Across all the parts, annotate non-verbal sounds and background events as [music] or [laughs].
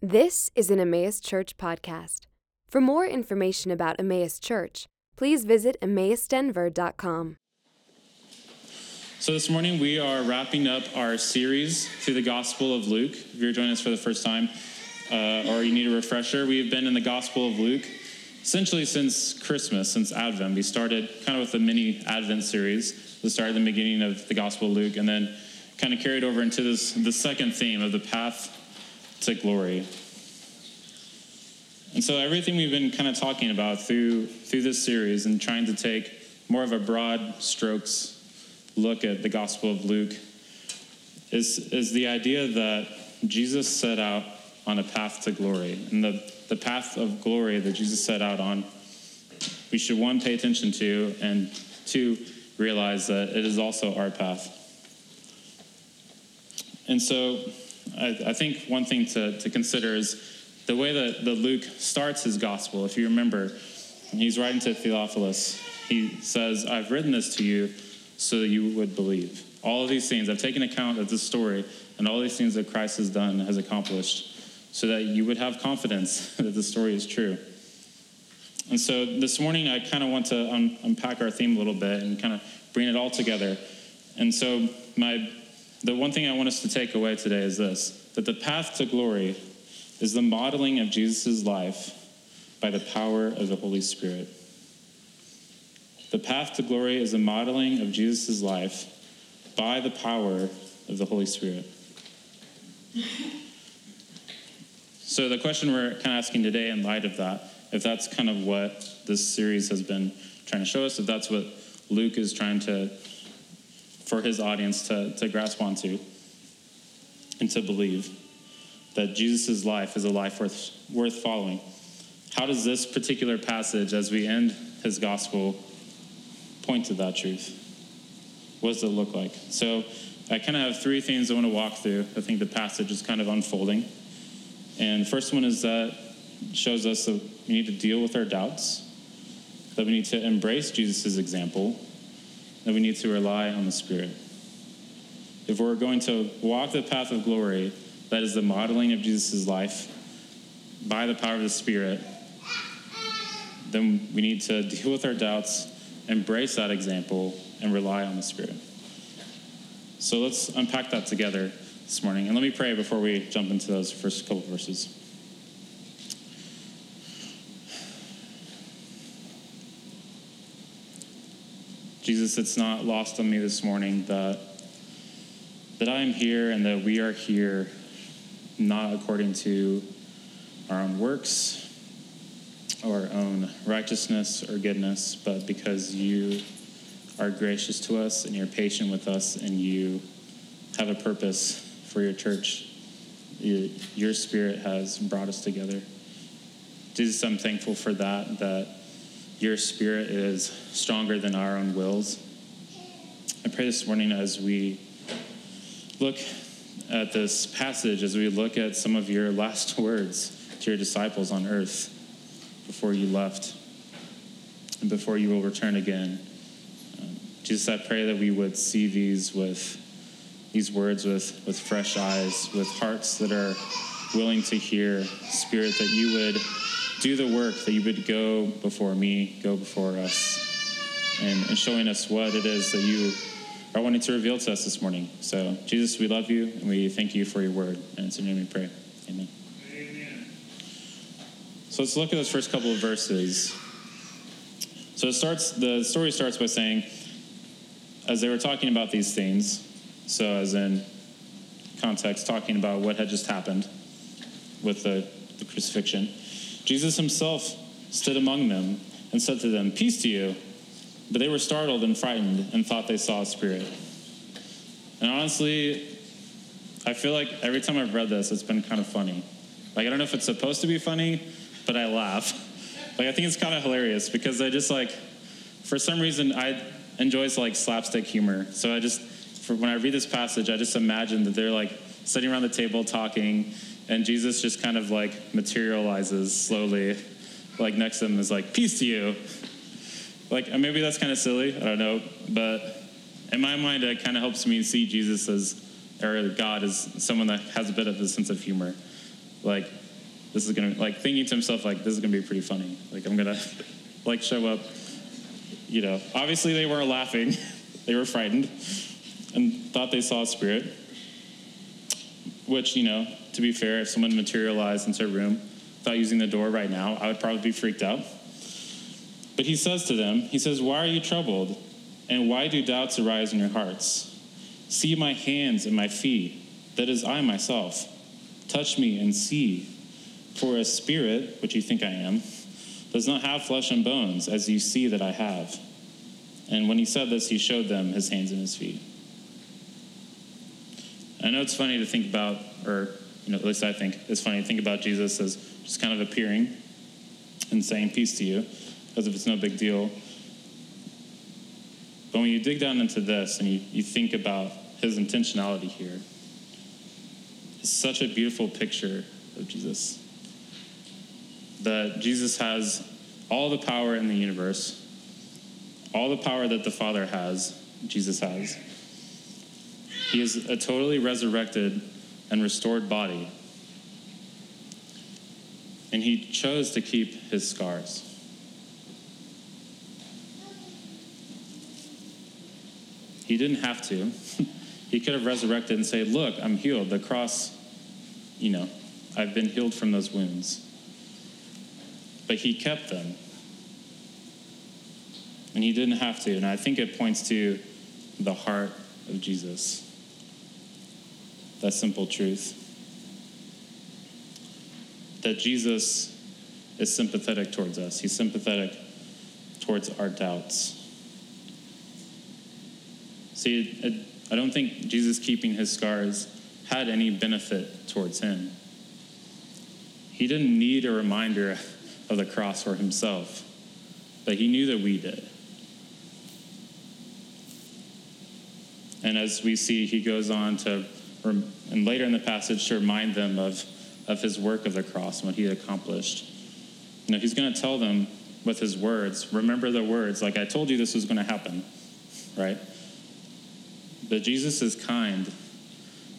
This is an Emmaus Church podcast. For more information about Emmaus Church, please visit emmausdenver.com. So, this morning we are wrapping up our series through the Gospel of Luke. If you're joining us for the first time uh, or you need a refresher, we've been in the Gospel of Luke essentially since Christmas, since Advent. We started kind of with a mini Advent series. We started the beginning of the Gospel of Luke and then kind of carried over into this the second theme of the path to glory. And so everything we've been kind of talking about through through this series and trying to take more of a broad strokes look at the Gospel of Luke is, is the idea that Jesus set out on a path to glory. And the, the path of glory that Jesus set out on, we should one, pay attention to, and two, realize that it is also our path. And so I, I think one thing to, to consider is the way that, that Luke starts his gospel. If you remember, he's writing to Theophilus, he says, I've written this to you so that you would believe. All of these things, I've taken account of this story and all these things that Christ has done, has accomplished, so that you would have confidence [laughs] that the story is true. And so this morning, I kind of want to un- unpack our theme a little bit and kind of bring it all together. And so, my the one thing I want us to take away today is this that the path to glory is the modeling of Jesus' life by the power of the Holy Spirit. The path to glory is the modeling of Jesus' life by the power of the Holy Spirit. So, the question we're kind of asking today, in light of that, if that's kind of what this series has been trying to show us, if that's what Luke is trying to for his audience to, to grasp onto and to believe that Jesus' life is a life worth, worth following. How does this particular passage, as we end his gospel, point to that truth? What does it look like? So, I kind of have three things I want to walk through. I think the passage is kind of unfolding. And the first one is that shows us that we need to deal with our doubts, that we need to embrace Jesus' example, that we need to rely on the Spirit. If we're going to walk the path of glory, that is the modeling of Jesus' life by the power of the Spirit, then we need to deal with our doubts, embrace that example, and rely on the Spirit. So let's unpack that together this morning. And let me pray before we jump into those first couple verses. Jesus, it's not lost on me this morning that, that I am here and that we are here not according to our own works or our own righteousness or goodness, but because you are gracious to us and you're patient with us and you have a purpose for your church. You, your spirit has brought us together. Jesus, I'm thankful for that, that your spirit is stronger than our own wills. I pray this morning as we look at this passage, as we look at some of your last [laughs] words to your disciples on earth before you left and before you will return again. Um, Jesus, I pray that we would see these with these words with, with fresh eyes, with hearts that are willing to hear, Spirit, that you would do the work, that you would go before me, go before us, and, and showing us what it is that you are wanting to reveal to us this morning. So, Jesus, we love you and we thank you for your word. And it's in your name we pray. Amen. Amen. So let's look at those first couple of verses. So it starts the story starts by saying, as they were talking about these things, so as in context, talking about what had just happened with the, the crucifixion. Jesus himself stood among them and said to them, Peace to you. But they were startled and frightened and thought they saw a spirit. And honestly, I feel like every time I've read this, it's been kind of funny. Like, I don't know if it's supposed to be funny, but I laugh. Like, I think it's kind of hilarious because I just like, for some reason, I enjoy like slapstick humor. So I just, for when I read this passage, I just imagine that they're like sitting around the table talking and Jesus just kind of like materializes slowly, like next to them is like, peace to you. Like maybe that's kind of silly, I don't know, but in my mind, it kind of helps me see Jesus as, or God as someone that has a bit of a sense of humor. like this is gonna like thinking to himself like this is gonna be pretty funny. Like I'm gonna [laughs] like show up. You know, obviously they weren't laughing; [laughs] they were frightened and thought they saw a spirit. Which you know, to be fair, if someone materialized into a room without using the door right now, I would probably be freaked out. But he says to them, he says, "Why are you troubled, and why do doubts arise in your hearts? See my hands and my feet; that is I myself. Touch me and see." For a spirit, which you think I am, does not have flesh and bones, as you see that I have. And when he said this, he showed them his hands and his feet. I know it's funny to think about, or you know, at least I think it's funny to think about Jesus as just kind of appearing and saying peace to you, as if it's no big deal. But when you dig down into this and you, you think about his intentionality here, it's such a beautiful picture of Jesus that Jesus has all the power in the universe, all the power that the Father has, Jesus has. He is a totally resurrected and restored body. And he chose to keep his scars. He didn't have to. [laughs] he could have resurrected and say, Look, I'm healed. The cross, you know, I've been healed from those wounds but he kept them. And he didn't have to. And I think it points to the heart of Jesus. That simple truth. That Jesus is sympathetic towards us, he's sympathetic towards our doubts. See, I don't think Jesus keeping his scars had any benefit towards him. He didn't need a reminder of the cross for himself, but he knew that we did. And as we see, he goes on to, and later in the passage, to remind them of, of his work of the cross and what he accomplished. You know, he's going to tell them with his words, remember the words, like I told you this was going to happen, right? But Jesus is kind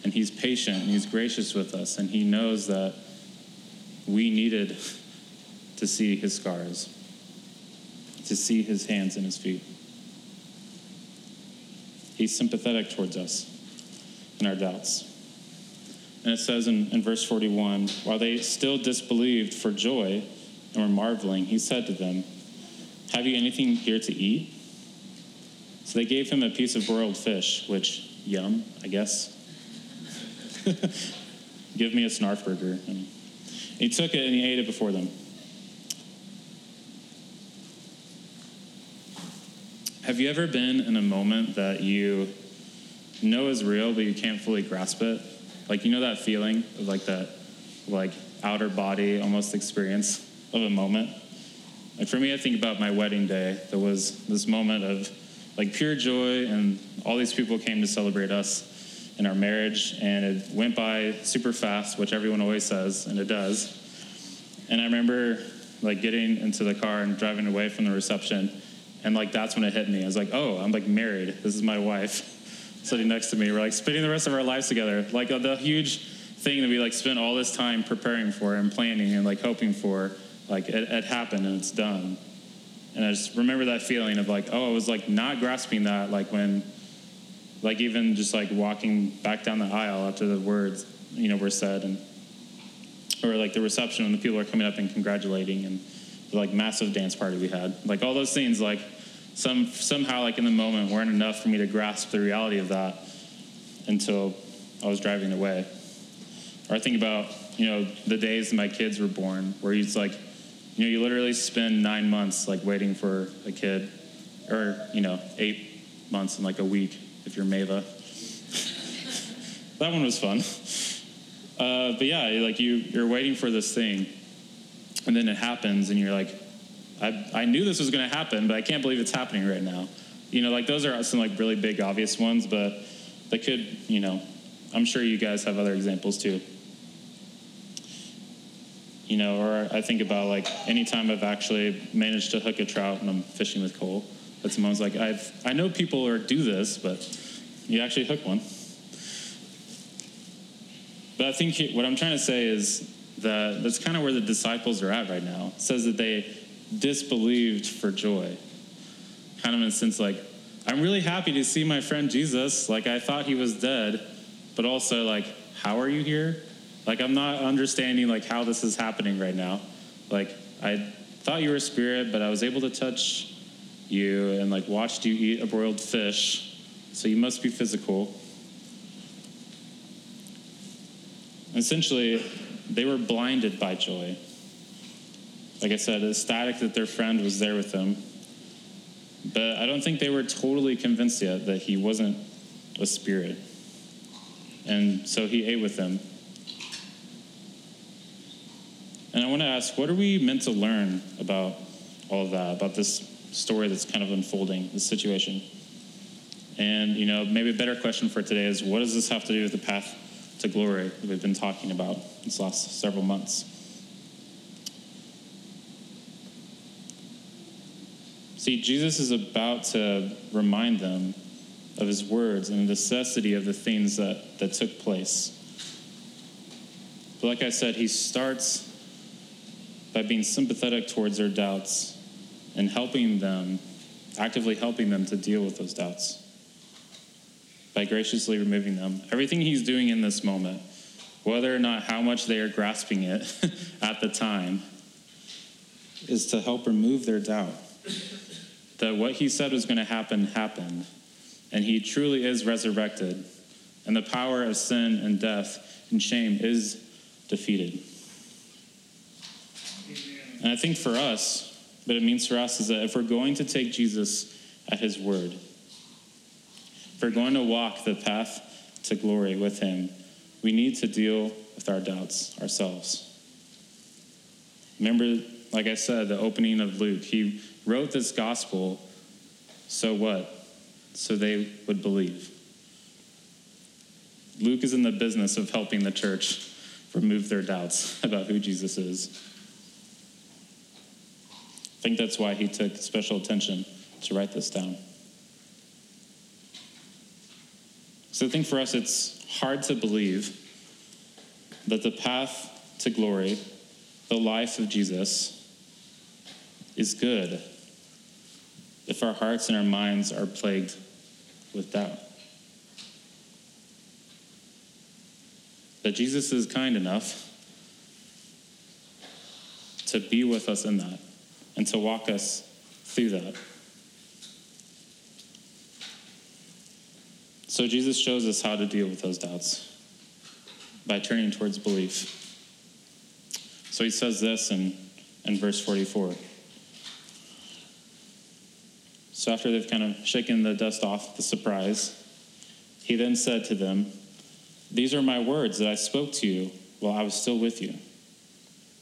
and he's patient and he's gracious with us and he knows that we needed to see his scars, to see his hands and his feet. He's sympathetic towards us our doubts. And it says in, in verse 41 while they still disbelieved for joy and were marveling, he said to them, Have you anything here to eat? So they gave him a piece of broiled fish, which, yum, I guess. [laughs] Give me a snarf burger. And he took it and he ate it before them. Have you ever been in a moment that you know is real, but you can't fully grasp it? Like, you know that feeling of like that, like, outer body almost experience of a moment? Like, for me, I think about my wedding day. There was this moment of like pure joy, and all these people came to celebrate us in our marriage, and it went by super fast, which everyone always says, and it does. And I remember like getting into the car and driving away from the reception and like that's when it hit me. I was like, oh, I'm like married. This is my wife sitting next to me. We're like spending the rest of our lives together. Like the huge thing that we like spent all this time preparing for and planning and like hoping for, like it, it happened and it's done. And I just remember that feeling of like, oh, I was like not grasping that like when, like even just like walking back down the aisle after the words, you know, were said and, or like the reception when the people are coming up and congratulating and the like massive dance party we had. Like all those things, like some somehow like in the moment weren't enough for me to grasp the reality of that until I was driving away. Or I think about you know the days my kids were born, where he's like, you know, you literally spend nine months like waiting for a kid, or you know eight months and like a week if you're Mava. [laughs] that one was fun. Uh, but yeah, like you you're waiting for this thing and then it happens and you're like i, I knew this was going to happen but i can't believe it's happening right now. You know like those are some like really big obvious ones but they could you know i'm sure you guys have other examples too. You know or i think about like anytime i've actually managed to hook a trout and i'm fishing with cole that someone's like i've i know people are do this but you actually hook one. But i think what i'm trying to say is that that's kind of where the disciples are at right now. It says that they disbelieved for joy. Kind of in a sense like, I'm really happy to see my friend Jesus. Like I thought he was dead, but also like, how are you here? Like I'm not understanding like how this is happening right now. Like I thought you were a spirit, but I was able to touch you and like watched you eat a broiled fish. So you must be physical. Essentially, they were blinded by joy. Like I said, ecstatic that their friend was there with them. But I don't think they were totally convinced yet that he wasn't a spirit. And so he ate with them. And I want to ask, what are we meant to learn about all of that, about this story that's kind of unfolding, this situation? And, you know, maybe a better question for today is what does this have to do with the path to glory that we've been talking about these last several months. See, Jesus is about to remind them of his words and the necessity of the things that, that took place. But like I said, he starts by being sympathetic towards their doubts and helping them, actively helping them to deal with those doubts by graciously removing them. Everything he's doing in this moment, whether or not how much they are grasping it [laughs] at the time, is to help remove their doubt that what he said was going to happen happened, and he truly is resurrected, and the power of sin and death and shame is defeated. And I think for us, what it means for us is that if we're going to take Jesus at his word, if we're going to walk the path to glory with Him, we need to deal with our doubts ourselves. Remember, like I said, the opening of Luke, he wrote this gospel so what? So they would believe. Luke is in the business of helping the church remove their doubts [laughs] about who Jesus is. I think that's why he took special attention to write this down. So I think for us, it's hard to believe that the path to glory, the life of Jesus, is good if our hearts and our minds are plagued with doubt. But Jesus is kind enough to be with us in that and to walk us through that. So Jesus shows us how to deal with those doubts by turning towards belief. So he says this in, in verse 44. So after they've kind of shaken the dust off the surprise, he then said to them, These are my words that I spoke to you while I was still with you.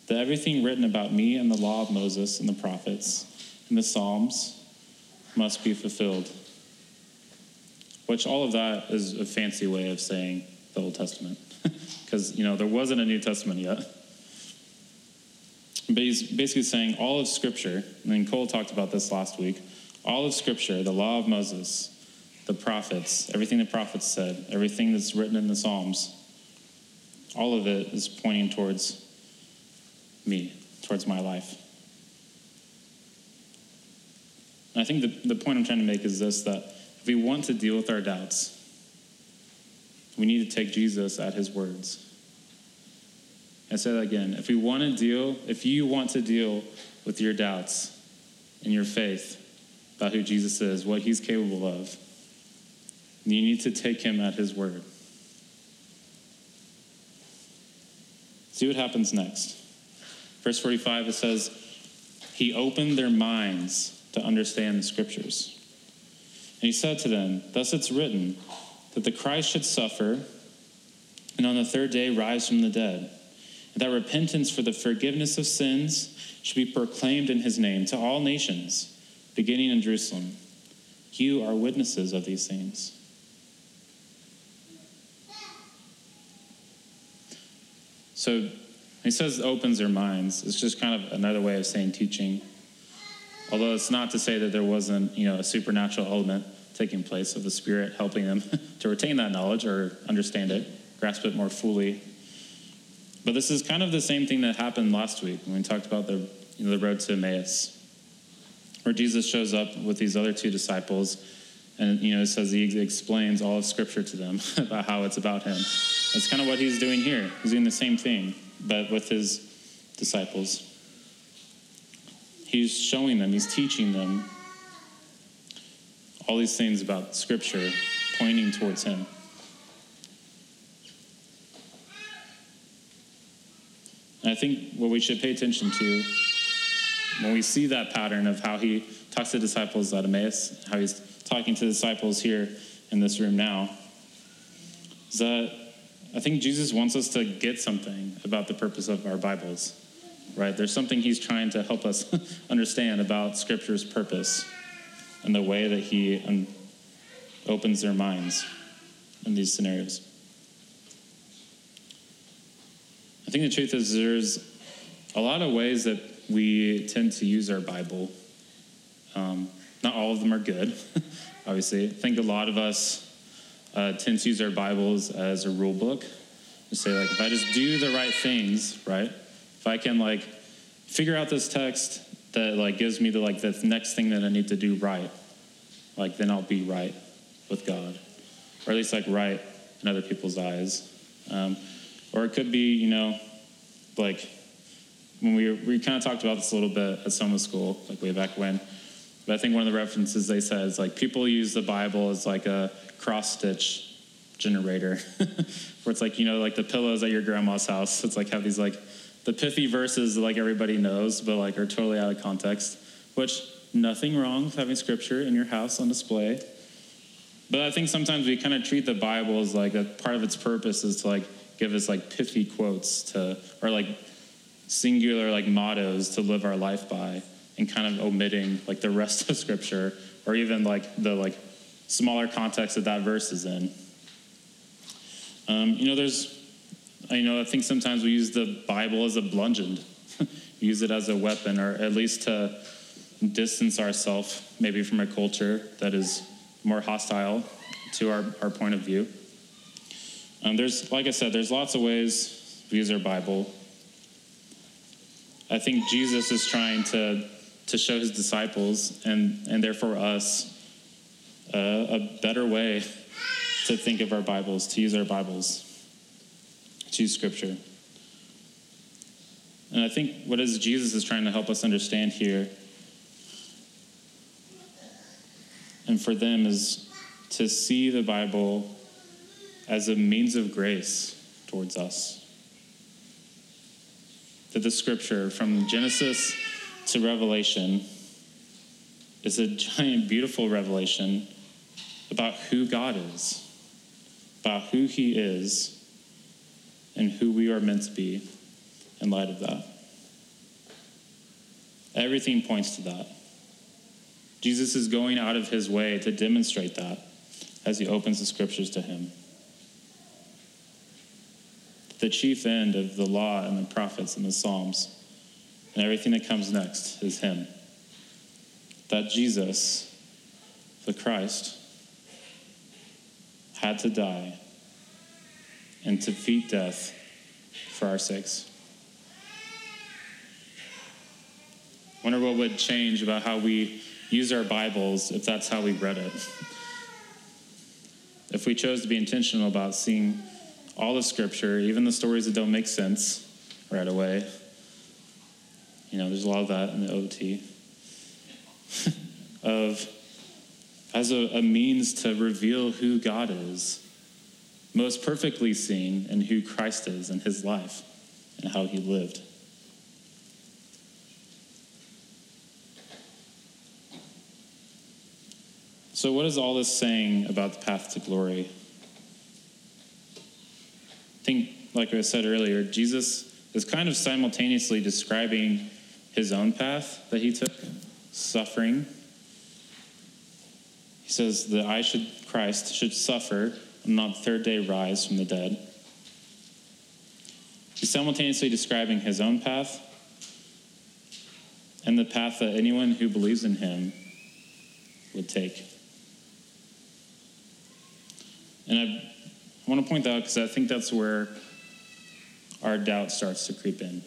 That everything written about me in the law of Moses and the prophets and the Psalms must be fulfilled which all of that is a fancy way of saying the Old Testament, [laughs] because you know there wasn't a New Testament yet. But he's basically saying all of Scripture, and Cole talked about this last week. All of Scripture, the law of Moses, the prophets, everything the prophets said, everything that's written in the Psalms, all of it is pointing towards me, towards my life. And I think the, the point I'm trying to make is this that if we want to deal with our doubts, we need to take Jesus at his words. I say that again. If we want to deal, if you want to deal with your doubts and your faith about who Jesus is, what he's capable of, you need to take him at his word. See what happens next. Verse 45, it says, He opened their minds to understand the scriptures. And he said to them, Thus it's written, that the Christ should suffer and on the third day rise from the dead, and that repentance for the forgiveness of sins should be proclaimed in his name to all nations, beginning in Jerusalem. You are witnesses of these things. So he says opens their minds. It's just kind of another way of saying teaching. Although it's not to say that there wasn't, you know, a supernatural element taking place of the Spirit helping them [laughs] to retain that knowledge or understand it, grasp it more fully. But this is kind of the same thing that happened last week when we talked about the, you know, the road to Emmaus, where Jesus shows up with these other two disciples, and you know it says he explains all of Scripture to them [laughs] about how it's about him. That's kind of what he's doing here. He's doing the same thing, but with his disciples. He's showing them, he's teaching them all these things about Scripture, pointing towards him. And I think what we should pay attention to when we see that pattern of how he talks to disciples at Emmaus, how he's talking to disciples here in this room now, is that I think Jesus wants us to get something about the purpose of our Bibles, right? There's something he's trying to help us [laughs] understand about Scripture's purpose and the way that he um, opens their minds in these scenarios. I think the truth is there's a lot of ways that we tend to use our Bible. Um, not all of them are good, [laughs] obviously. I think a lot of us uh, tend to use our Bibles as a rule book. To say, like, if I just do the right things, right? If I can, like, figure out this text that, like, gives me the, like, the next thing that I need to do right, like, then I'll be right with God. Or at least, like, right in other people's eyes. Um, or it could be, you know, like when we, we kind of talked about this a little bit at summer school, like way back when. But I think one of the references they said is like people use the Bible as like a cross stitch generator, [laughs] where it's like, you know, like the pillows at your grandma's house. It's like have these like the pithy verses that like everybody knows, but like are totally out of context, which nothing wrong with having scripture in your house on display. But I think sometimes we kind of treat the Bible as like a part of its purpose is to like give us like pithy quotes to, or like singular like mottos to live our life by, and kind of omitting like the rest of [laughs] Scripture, or even like the like smaller context that that verse is in. Um, you know, there's, you know, I think sometimes we use the Bible as a bludgeon, [laughs] use it as a weapon, or at least to distance ourselves maybe from a culture that is more hostile to our, our point of view. Um, there's, like I said, there's lots of ways we use our Bible. I think Jesus is trying to, to show his disciples and, and therefore us uh, a better way to think of our Bibles, to use our Bibles, to use Scripture. And I think what is Jesus is trying to help us understand here, and for them is to see the Bible as a means of grace towards us. That the scripture from Genesis to Revelation is a giant, beautiful revelation about who God is, about who He is, and who we are meant to be in light of that. Everything points to that. Jesus is going out of his way to demonstrate that as he opens the scriptures to him the chief end of the law and the prophets and the Psalms and everything that comes next is Him. That Jesus, the Christ, had to die and defeat death for our sakes. Wonder what would change about how we use our Bibles if that's how we read it. If we chose to be intentional about seeing all the scripture, even the stories that don't make sense right away. You know, there's a lot of that in the OT. [laughs] of as a, a, means to reveal who God is, most perfectly seen in who Christ is in his life and how he lived. So, what is all this saying about the path to glory? Think, like I said earlier, Jesus is kind of simultaneously describing his own path that he took, suffering. He says that I should, Christ, should suffer and not the third day rise from the dead. He's simultaneously describing his own path and the path that anyone who believes in him would take. And I I want to point that out because I think that's where our doubt starts to creep in.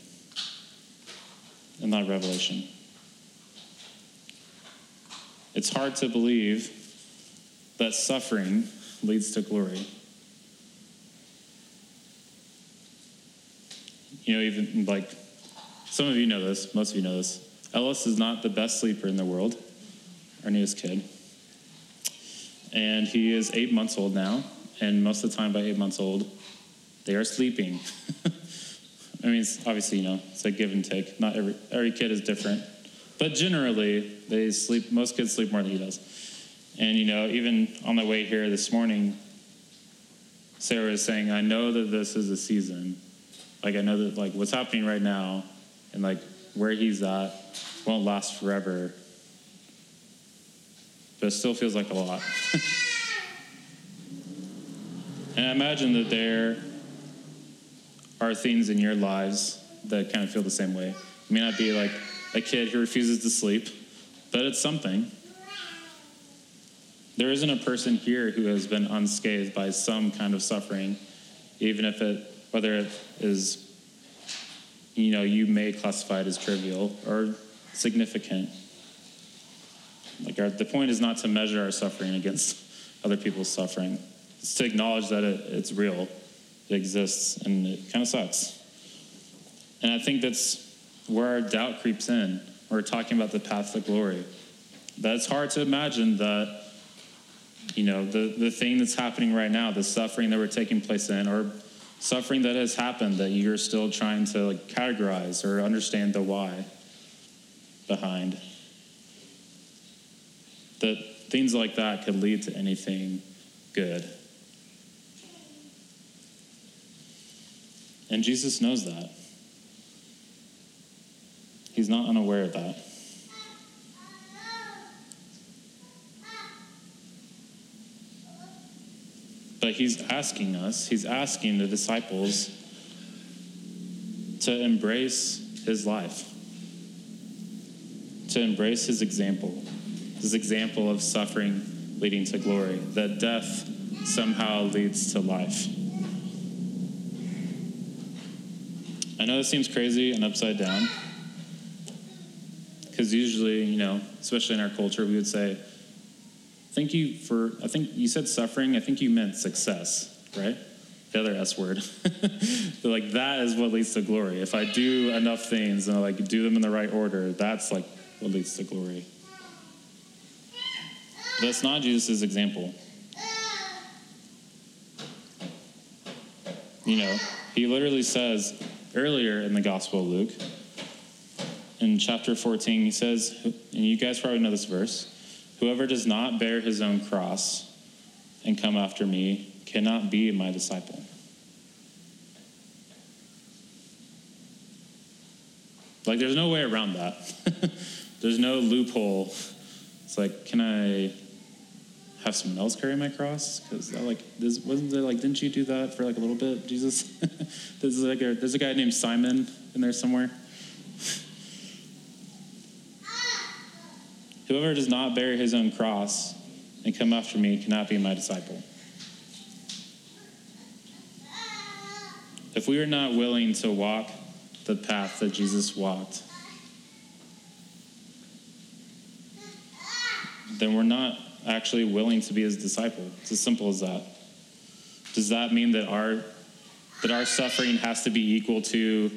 And that revelation. It's hard to believe that suffering leads to glory. You know, even like some of you know this, most of you know this. Ellis is not the best sleeper in the world, our newest kid. And he is eight months old now, and most of the time by eight months old, they are sleeping. [laughs] I mean, it's obviously, you know, it's a give and take. Not every every kid is different, but generally, they sleep. Most kids sleep more than he does. And you know, even on the way here this morning, Sarah is saying, "I know that this is a season. Like I know that like what's happening right now, and like where he's at, won't last forever. But it still feels like a lot." [laughs] and I imagine that there are things in your lives that kind of feel the same way. It may not be like a kid who refuses to sleep, but it's something. There isn't a person here who has been unscathed by some kind of suffering, even if it, whether it is, you know, you may classify it as trivial or significant. Like our, the point is not to measure our suffering against other people's suffering. It's to acknowledge that it, it's real it exists, and it kind of sucks. And I think that's where our doubt creeps in. We're talking about the path to glory. That it's hard to imagine that, you know, the, the thing that's happening right now, the suffering that we're taking place in, or suffering that has happened that you're still trying to like categorize or understand the why behind. That things like that could lead to anything good. And Jesus knows that. He's not unaware of that. But he's asking us, he's asking the disciples to embrace his life, to embrace his example, his example of suffering leading to glory, that death somehow leads to life. I know this seems crazy and upside down. Because usually, you know, especially in our culture, we would say, thank you for, I think you said suffering, I think you meant success, right? The other S word. [laughs] but like that is what leads to glory. If I do enough things and I like do them in the right order, that's like what leads to glory. But that's not Jesus' example. You know, he literally says, earlier in the Gospel of Luke, in chapter 14, he says, and you guys probably know this verse whoever does not bear his own cross and come after me cannot be my disciple. Like, there's no way around that. [laughs] there's no loophole. It's like, can I have someone else carry my cross? Because like, this, wasn't there like, didn't you do that for like a little bit, Jesus? [laughs] there's like a, there's a guy named Simon in there somewhere. [laughs] Whoever does not bear his own cross and come after me cannot be my disciple. If we are not willing to walk the path that Jesus walked, then we're not actually willing to be his disciple. It's as simple as that. Does that mean that our that our suffering has to be equal to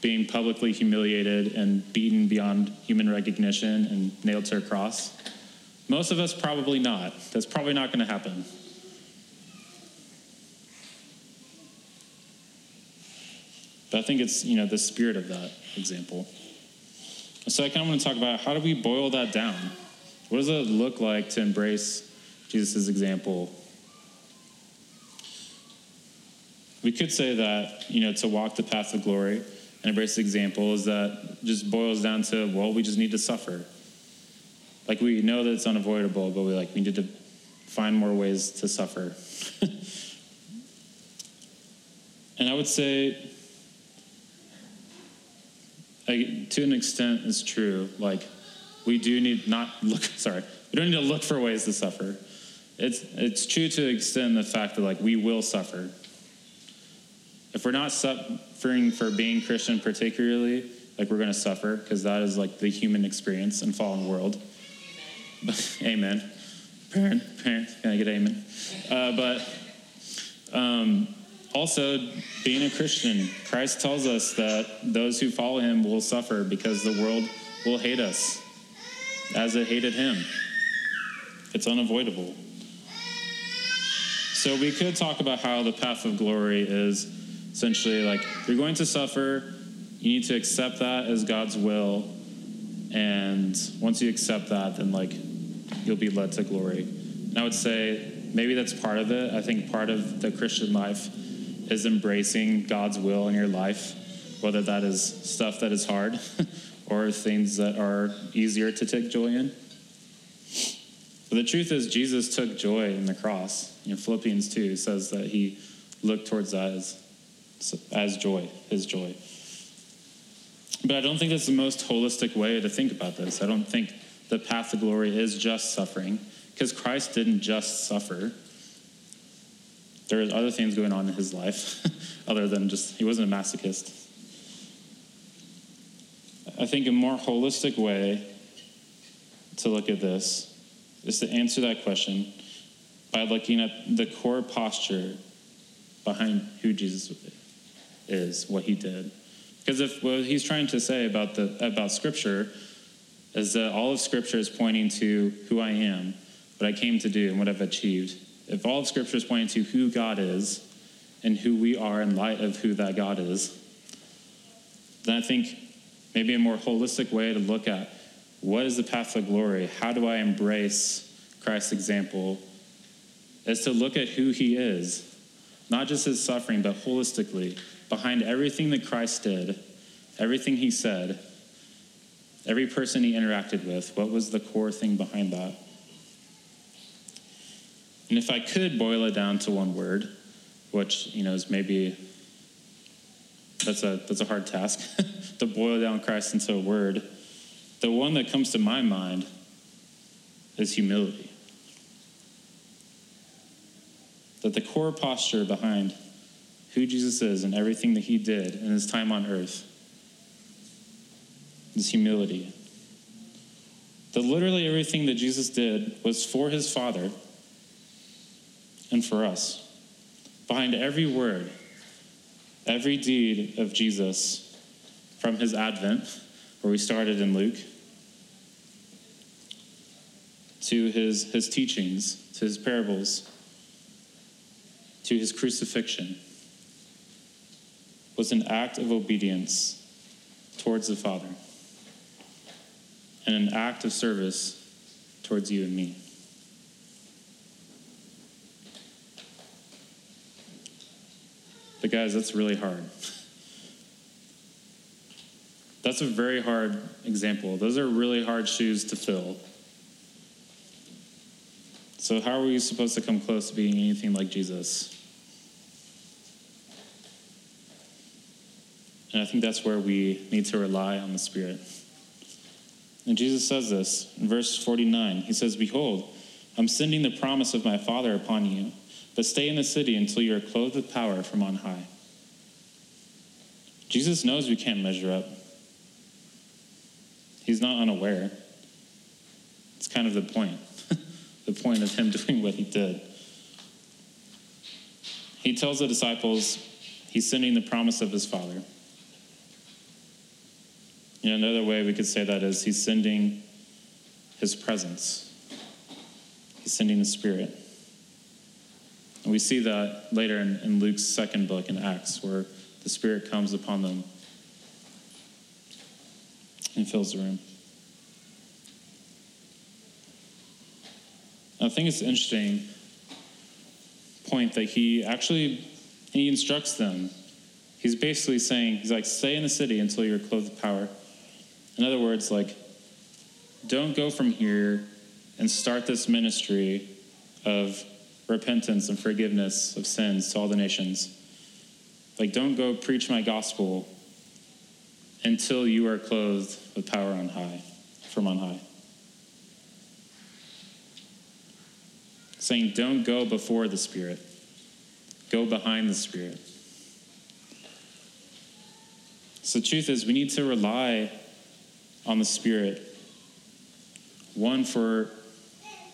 being publicly humiliated and beaten beyond human recognition and nailed to a cross? Most of us probably not. That's probably not going to happen. But I think it's, you know, the spirit of that example. So I kind of want to talk about how do we boil that down? What does it look like to embrace Jesus' example? We could say that, you know, to walk the path of glory and embrace the example is that just boils down to, well, we just need to suffer. Like we know that it's unavoidable, but we like we need to find more ways to suffer. [laughs] and I would say like, to an extent it's true. Like we do need not look [laughs] sorry we don't need to look for ways to suffer it's it's true to extend the fact that like we will suffer if we're not suffering for being Christian, particularly, like we're going to suffer because that is like the human experience in fallen world. [laughs] amen. Parent, parent, can I get amen? Uh, but um, also, being a Christian, Christ tells us that those who follow him will suffer because the world will hate us as it hated him. It's unavoidable. So, we could talk about how the path of glory is essentially like you're going to suffer, you need to accept that as God's will. And once you accept that, then like you'll be led to glory. And I would say maybe that's part of it. I think part of the Christian life is embracing God's will in your life, whether that is stuff that is hard [laughs] or things that are easier to take joy in. But the truth is, Jesus took joy in the cross. You know, Philippians 2 says that he looked towards that as, as joy, his joy. But I don't think that's the most holistic way to think about this. I don't think the path to glory is just suffering, because Christ didn't just suffer. There other things going on in his life, [laughs] other than just, he wasn't a masochist. I think a more holistic way to look at this is to answer that question by looking at the core posture behind who Jesus is, what he did. Because if what he's trying to say about the about Scripture is that all of Scripture is pointing to who I am, what I came to do, and what I've achieved. If all of Scripture is pointing to who God is and who we are in light of who that God is, then I think maybe a more holistic way to look at what is the path to glory? How do I embrace Christ's example? Is to look at who he is, not just his suffering, but holistically behind everything that Christ did, everything he said, every person he interacted with, what was the core thing behind that? And if I could boil it down to one word, which, you know, is maybe that's a that's a hard task [laughs] to boil down Christ into a word. The one that comes to my mind is humility. That the core posture behind who Jesus is and everything that he did in his time on earth is humility. That literally everything that Jesus did was for his Father and for us. Behind every word, every deed of Jesus from his advent, where we started in Luke, to his, his teachings, to his parables, to his crucifixion, was an act of obedience towards the Father and an act of service towards you and me. But, guys, that's really hard. That's a very hard example. Those are really hard shoes to fill. So, how are we supposed to come close to being anything like Jesus? And I think that's where we need to rely on the Spirit. And Jesus says this in verse 49. He says, Behold, I'm sending the promise of my Father upon you, but stay in the city until you are clothed with power from on high. Jesus knows we can't measure up. He's not unaware. It's kind of the point, [laughs] the point of him [laughs] doing what he did. He tells the disciples he's sending the promise of his Father. You know, another way we could say that is he's sending his presence. He's sending the Spirit. And we see that later in, in Luke's second book in Acts, where the Spirit comes upon them and fills the room. I think it's an interesting point that he actually he instructs them. He's basically saying, he's like, stay in the city until you're clothed with power. In other words, like, don't go from here and start this ministry of repentance and forgiveness of sins to all the nations. Like, don't go preach my gospel until you are clothed with power on high, from on high. Saying, don't go before the Spirit, go behind the Spirit. So the truth is, we need to rely on the Spirit. One, for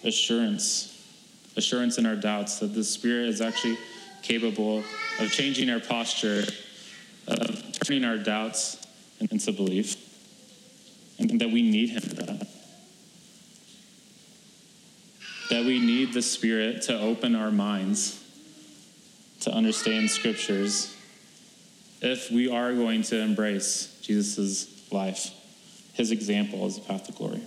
assurance, assurance in our doubts that the Spirit is actually capable of changing our posture, of turning our doubts into belief, and that we need Him for that. That we need the Spirit to open our minds to understand scriptures if we are going to embrace Jesus' life, his example as a path to glory.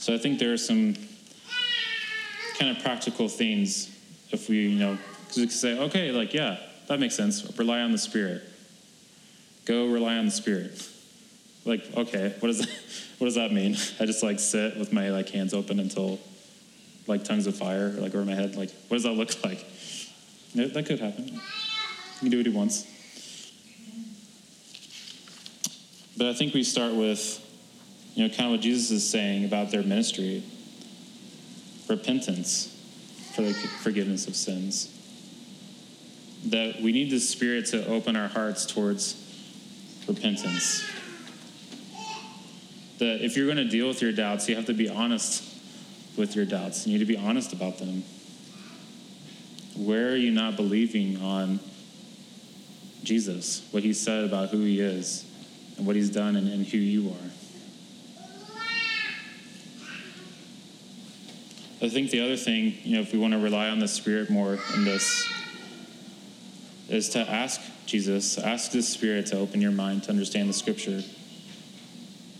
So I think there are some kind of practical things if we, you know, because we can say, okay, like, yeah, that makes sense. Rely on the Spirit. Go rely on the Spirit. Like, okay, what does that, [laughs] what does that mean? I just like sit with my like hands open until like tongues of fire, like over my head. Like, what does that look [laughs] like? That could happen. You can do it wants. But I think we start with, you know, kind of what Jesus is saying about their ministry repentance for the forgiveness of sins. That we need the Spirit to open our hearts towards repentance. That if you're going to deal with your doubts, you have to be honest with your doubts. You need to be honest about them. Where are you not believing on Jesus, what he said about who he is, and what he's done and, and who you are? I think the other thing, you know, if we want to rely on the Spirit more in this, is to ask Jesus, ask the Spirit to open your mind to understand the Scripture.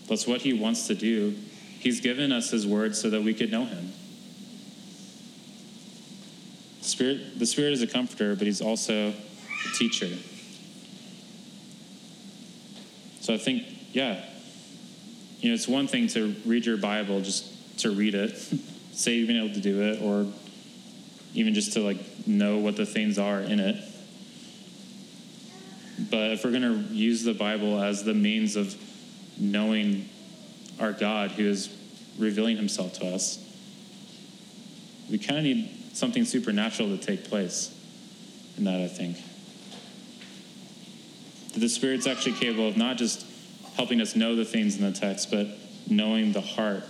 That's what He wants to do. He's given us His Word so that we could know Him. Spirit, the Spirit is a comforter, but He's also a teacher. So I think, yeah, you know, it's one thing to read your Bible, just to read it, [laughs] say you've been able to do it, or even just to like know what the things are in it. But if we're going to use the Bible as the means of knowing our God who is revealing himself to us, we kind of need something supernatural to take place in that, I think. That the Spirit's actually capable of not just helping us know the things in the text, but knowing the heart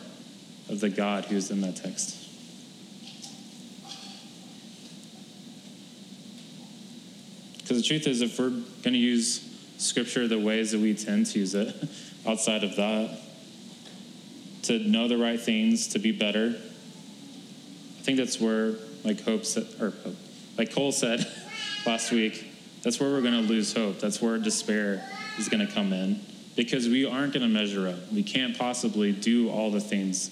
of the God who's in that text. Because the truth is, if we're going to use Scripture the ways that we tend to use it, [laughs] outside of that, to know the right things, to be better, I think that's where, like Hope said, or like Cole said [laughs] last week, that's where we're going to lose hope. That's where despair is going to come in because we aren't going to measure up. We can't possibly do all the things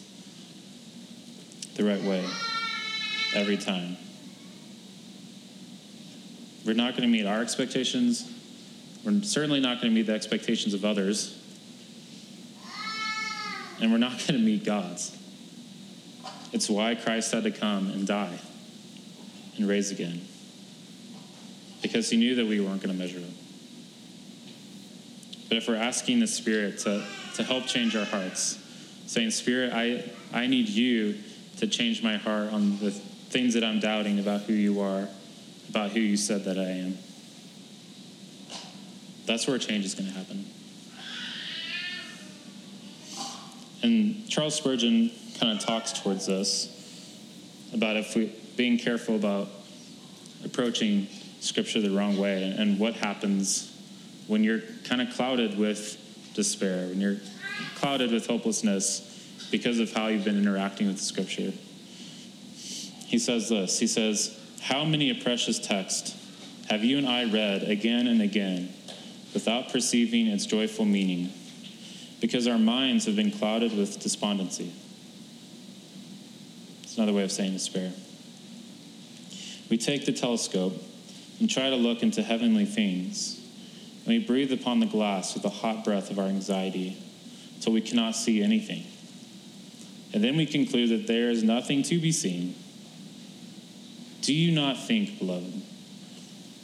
the right way every time. We're not going to meet our expectations. We're certainly not going to meet the expectations of others. And we're not [laughs] going to meet God's. It's why Christ had to come and die and raise again. Because he knew that we weren't going to measure up. But if we're asking the Spirit to, to help change our hearts, saying, Spirit, I, I need you to change my heart on the things that I'm doubting about who you are, about who you said that I am. That's where change is going to happen. And Charles Spurgeon kind of talks towards this about if we being careful about approaching scripture the wrong way and what happens when you're kind of clouded with despair, when you're clouded with hopelessness because of how you've been interacting with the scripture. He says this He says, How many a precious text have you and I read again and again without perceiving its joyful meaning? Because our minds have been clouded with despondency. It's another way of saying despair. We take the telescope and try to look into heavenly things, and we breathe upon the glass with the hot breath of our anxiety until we cannot see anything. And then we conclude that there is nothing to be seen. Do you not think, beloved,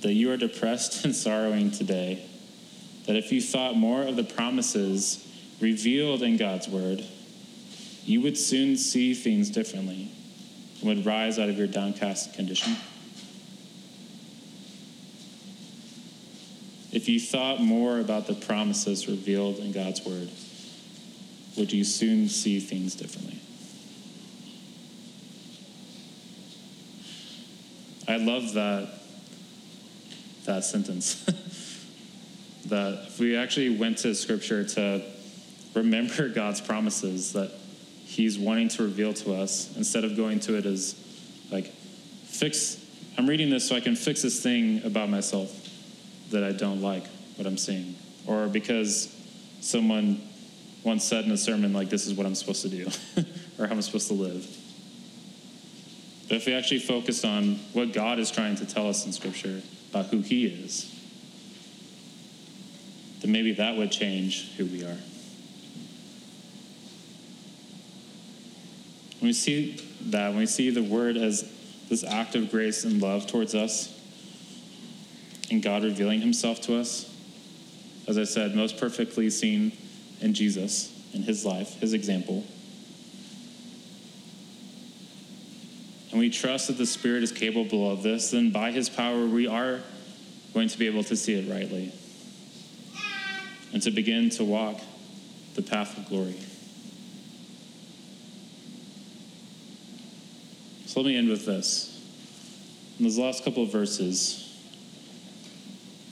that you are depressed [laughs] and sorrowing today? That if you thought more of the promises revealed in God's word, you would soon see things differently and would rise out of your downcast condition? If you thought more about the promises revealed in God's word, would you soon see things differently? I love that that sentence. [laughs] that if we actually went to scripture to remember [laughs] God's promises that he's wanting to reveal to us instead of going to it as like fix I'm reading this so I can fix this thing about myself that I don't like what I'm seeing or because someone once said in a sermon like this is what I'm supposed to do [laughs] or how I'm supposed to live. But if we actually focus on what God is trying to tell us in Scripture about who He is, then maybe that would change who we are. When we see that, when we see the Word as this act of grace and love towards us, and God revealing Himself to us, as I said, most perfectly seen in Jesus, in His life, His example and we trust that the Spirit is capable of this, then by His power, we are going to be able to see it rightly and to begin to walk the path of glory. So let me end with this. In those last couple of verses,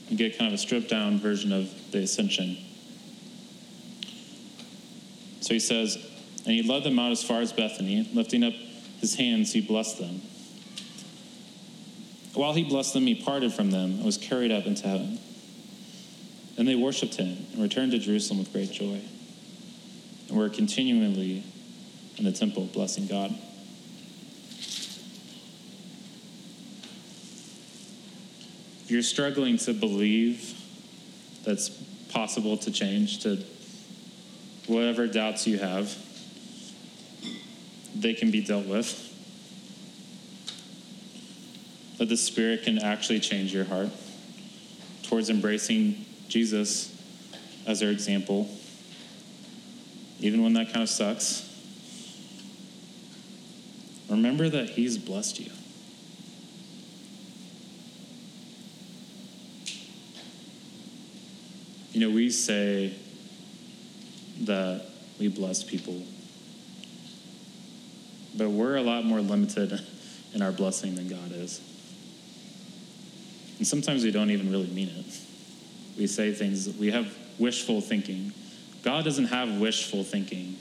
you get kind of a stripped down version of the ascension. So he says, And he led them out as far as Bethany, lifting up his hands, he blessed them. While he blessed them, he parted from them and was carried up into heaven. Then they worshiped him and returned to Jerusalem with great joy, and were continually in the temple blessing God. If you're struggling to believe that's possible to change, to whatever doubts you have, they can be dealt with. That the Spirit can actually change your heart towards embracing Jesus as our example, even when that kind of sucks. Remember that He's blessed you. You know, we say that we bless people but we're a lot more limited in our blessing than God is. And sometimes we don't even really mean it. We say things, we have wishful thinking. God doesn't have wishful thinking.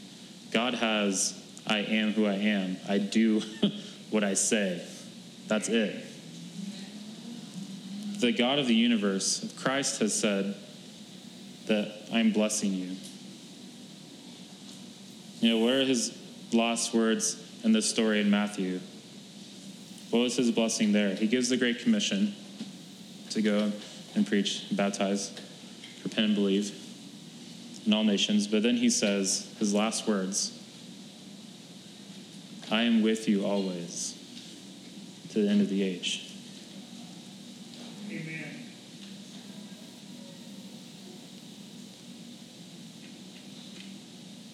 God has, I am who I am. I do [laughs] what I say. That's it. The God of the universe, Christ has said that I'm blessing you. You know, what are his last words in this story in Matthew. What was his blessing there? He gives the Great Commission to go and preach, and baptize, repent and believe in all nations. But then he says his last words I am with you always to the end of the age.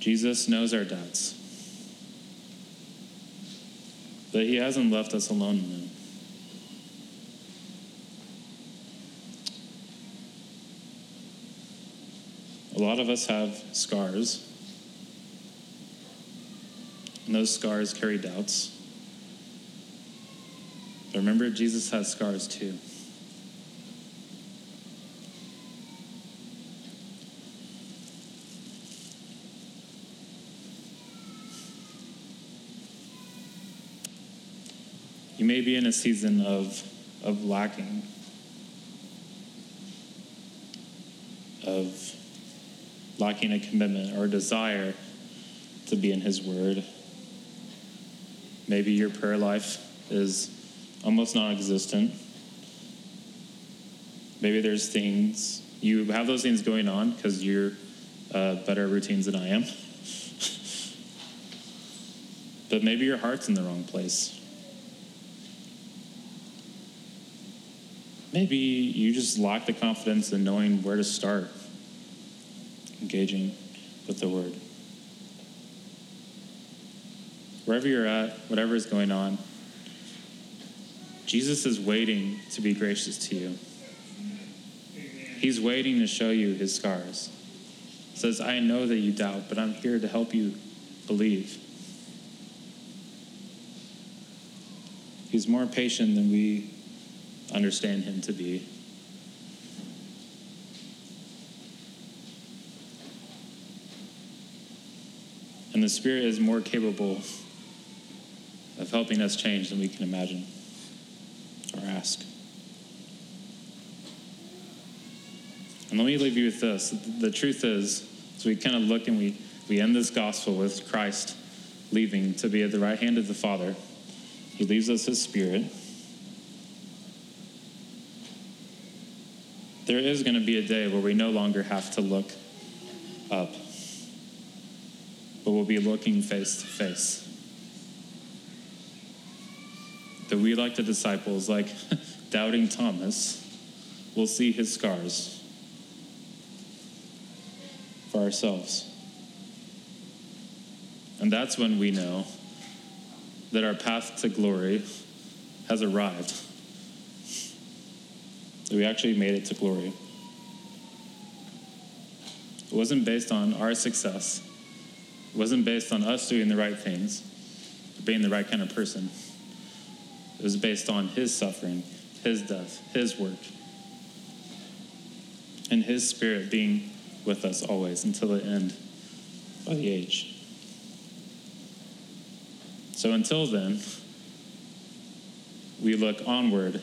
Jesus knows our doubts. But He hasn't left us alone in them. A lot of us have scars, and those scars carry doubts. But remember, Jesus has scars too. May be in a season of, of lacking, of lacking a commitment or a desire to be in His Word. Maybe your prayer life is almost non existent. Maybe there's things, you have those things going on because you're uh, better routines than I am. [laughs] but maybe your heart's in the wrong place. Maybe you just lack the confidence in knowing where to start engaging with the word. Wherever you're at, whatever is going on, Jesus is waiting to be gracious to you. He's waiting to show you his scars. He says, I know that you doubt, but I'm here to help you believe. He's more patient than we understand him to be. And the Spirit is more capable of helping us change than we can imagine or ask. And let me leave you with this. The truth is, as we kind of look and we, we end this gospel with Christ leaving to be at the right hand of the Father, He leaves us His Spirit. There is going to be a day where we no longer have to look up, but we'll be looking face to face. That we, like the disciples, like [laughs] doubting Thomas, will see his scars for ourselves. And that's when we know that our path to glory has arrived. That we actually made it to glory. It wasn't based on our success, it wasn't based on us doing the right things, being the right kind of person. It was based on his suffering, his death, his work, and his spirit being with us always until the end of the age. So until then, we look onward,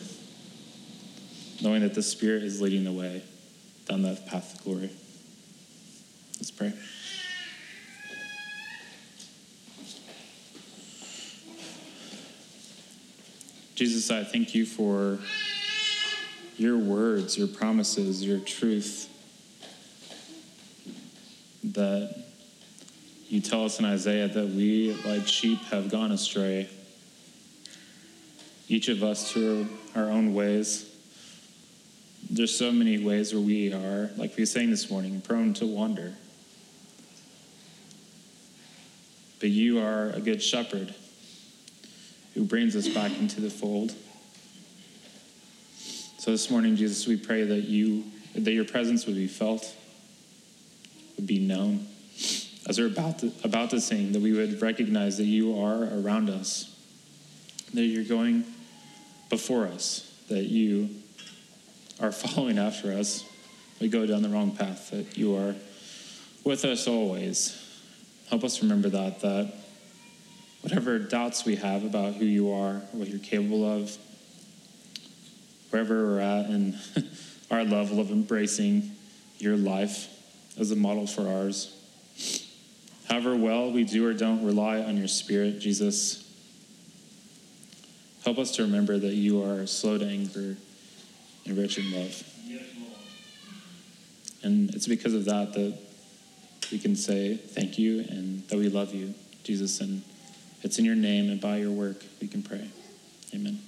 knowing that the Spirit is leading the way down that path to glory. Let's pray. Jesus, I thank you for your words, your promises, your truth that you tell us in Isaiah that we, like sheep, have gone astray. Each of us to our own ways. There's so many ways where we are, like we were saying this morning, prone to wander. But you are a good shepherd who brings us back into the fold. So this morning, Jesus, we pray that you that your presence would be felt, would be known. As we're about to, about to sing, that we would recognize that you are around us, that you're going before us, that you are following after us. We go down the wrong path, that you are with us always. Help us remember that, that whatever doubts we have about who you are, what you're capable of, wherever we're at, and [laughs] our level of embracing your life as a model for ours. However well we do or don't rely on your spirit, Jesus, help us to remember that you are slow to anger and rich in love. And it's because of that that we can say thank you and that we love you, Jesus. And it's in your name and by your work we can pray. Amen.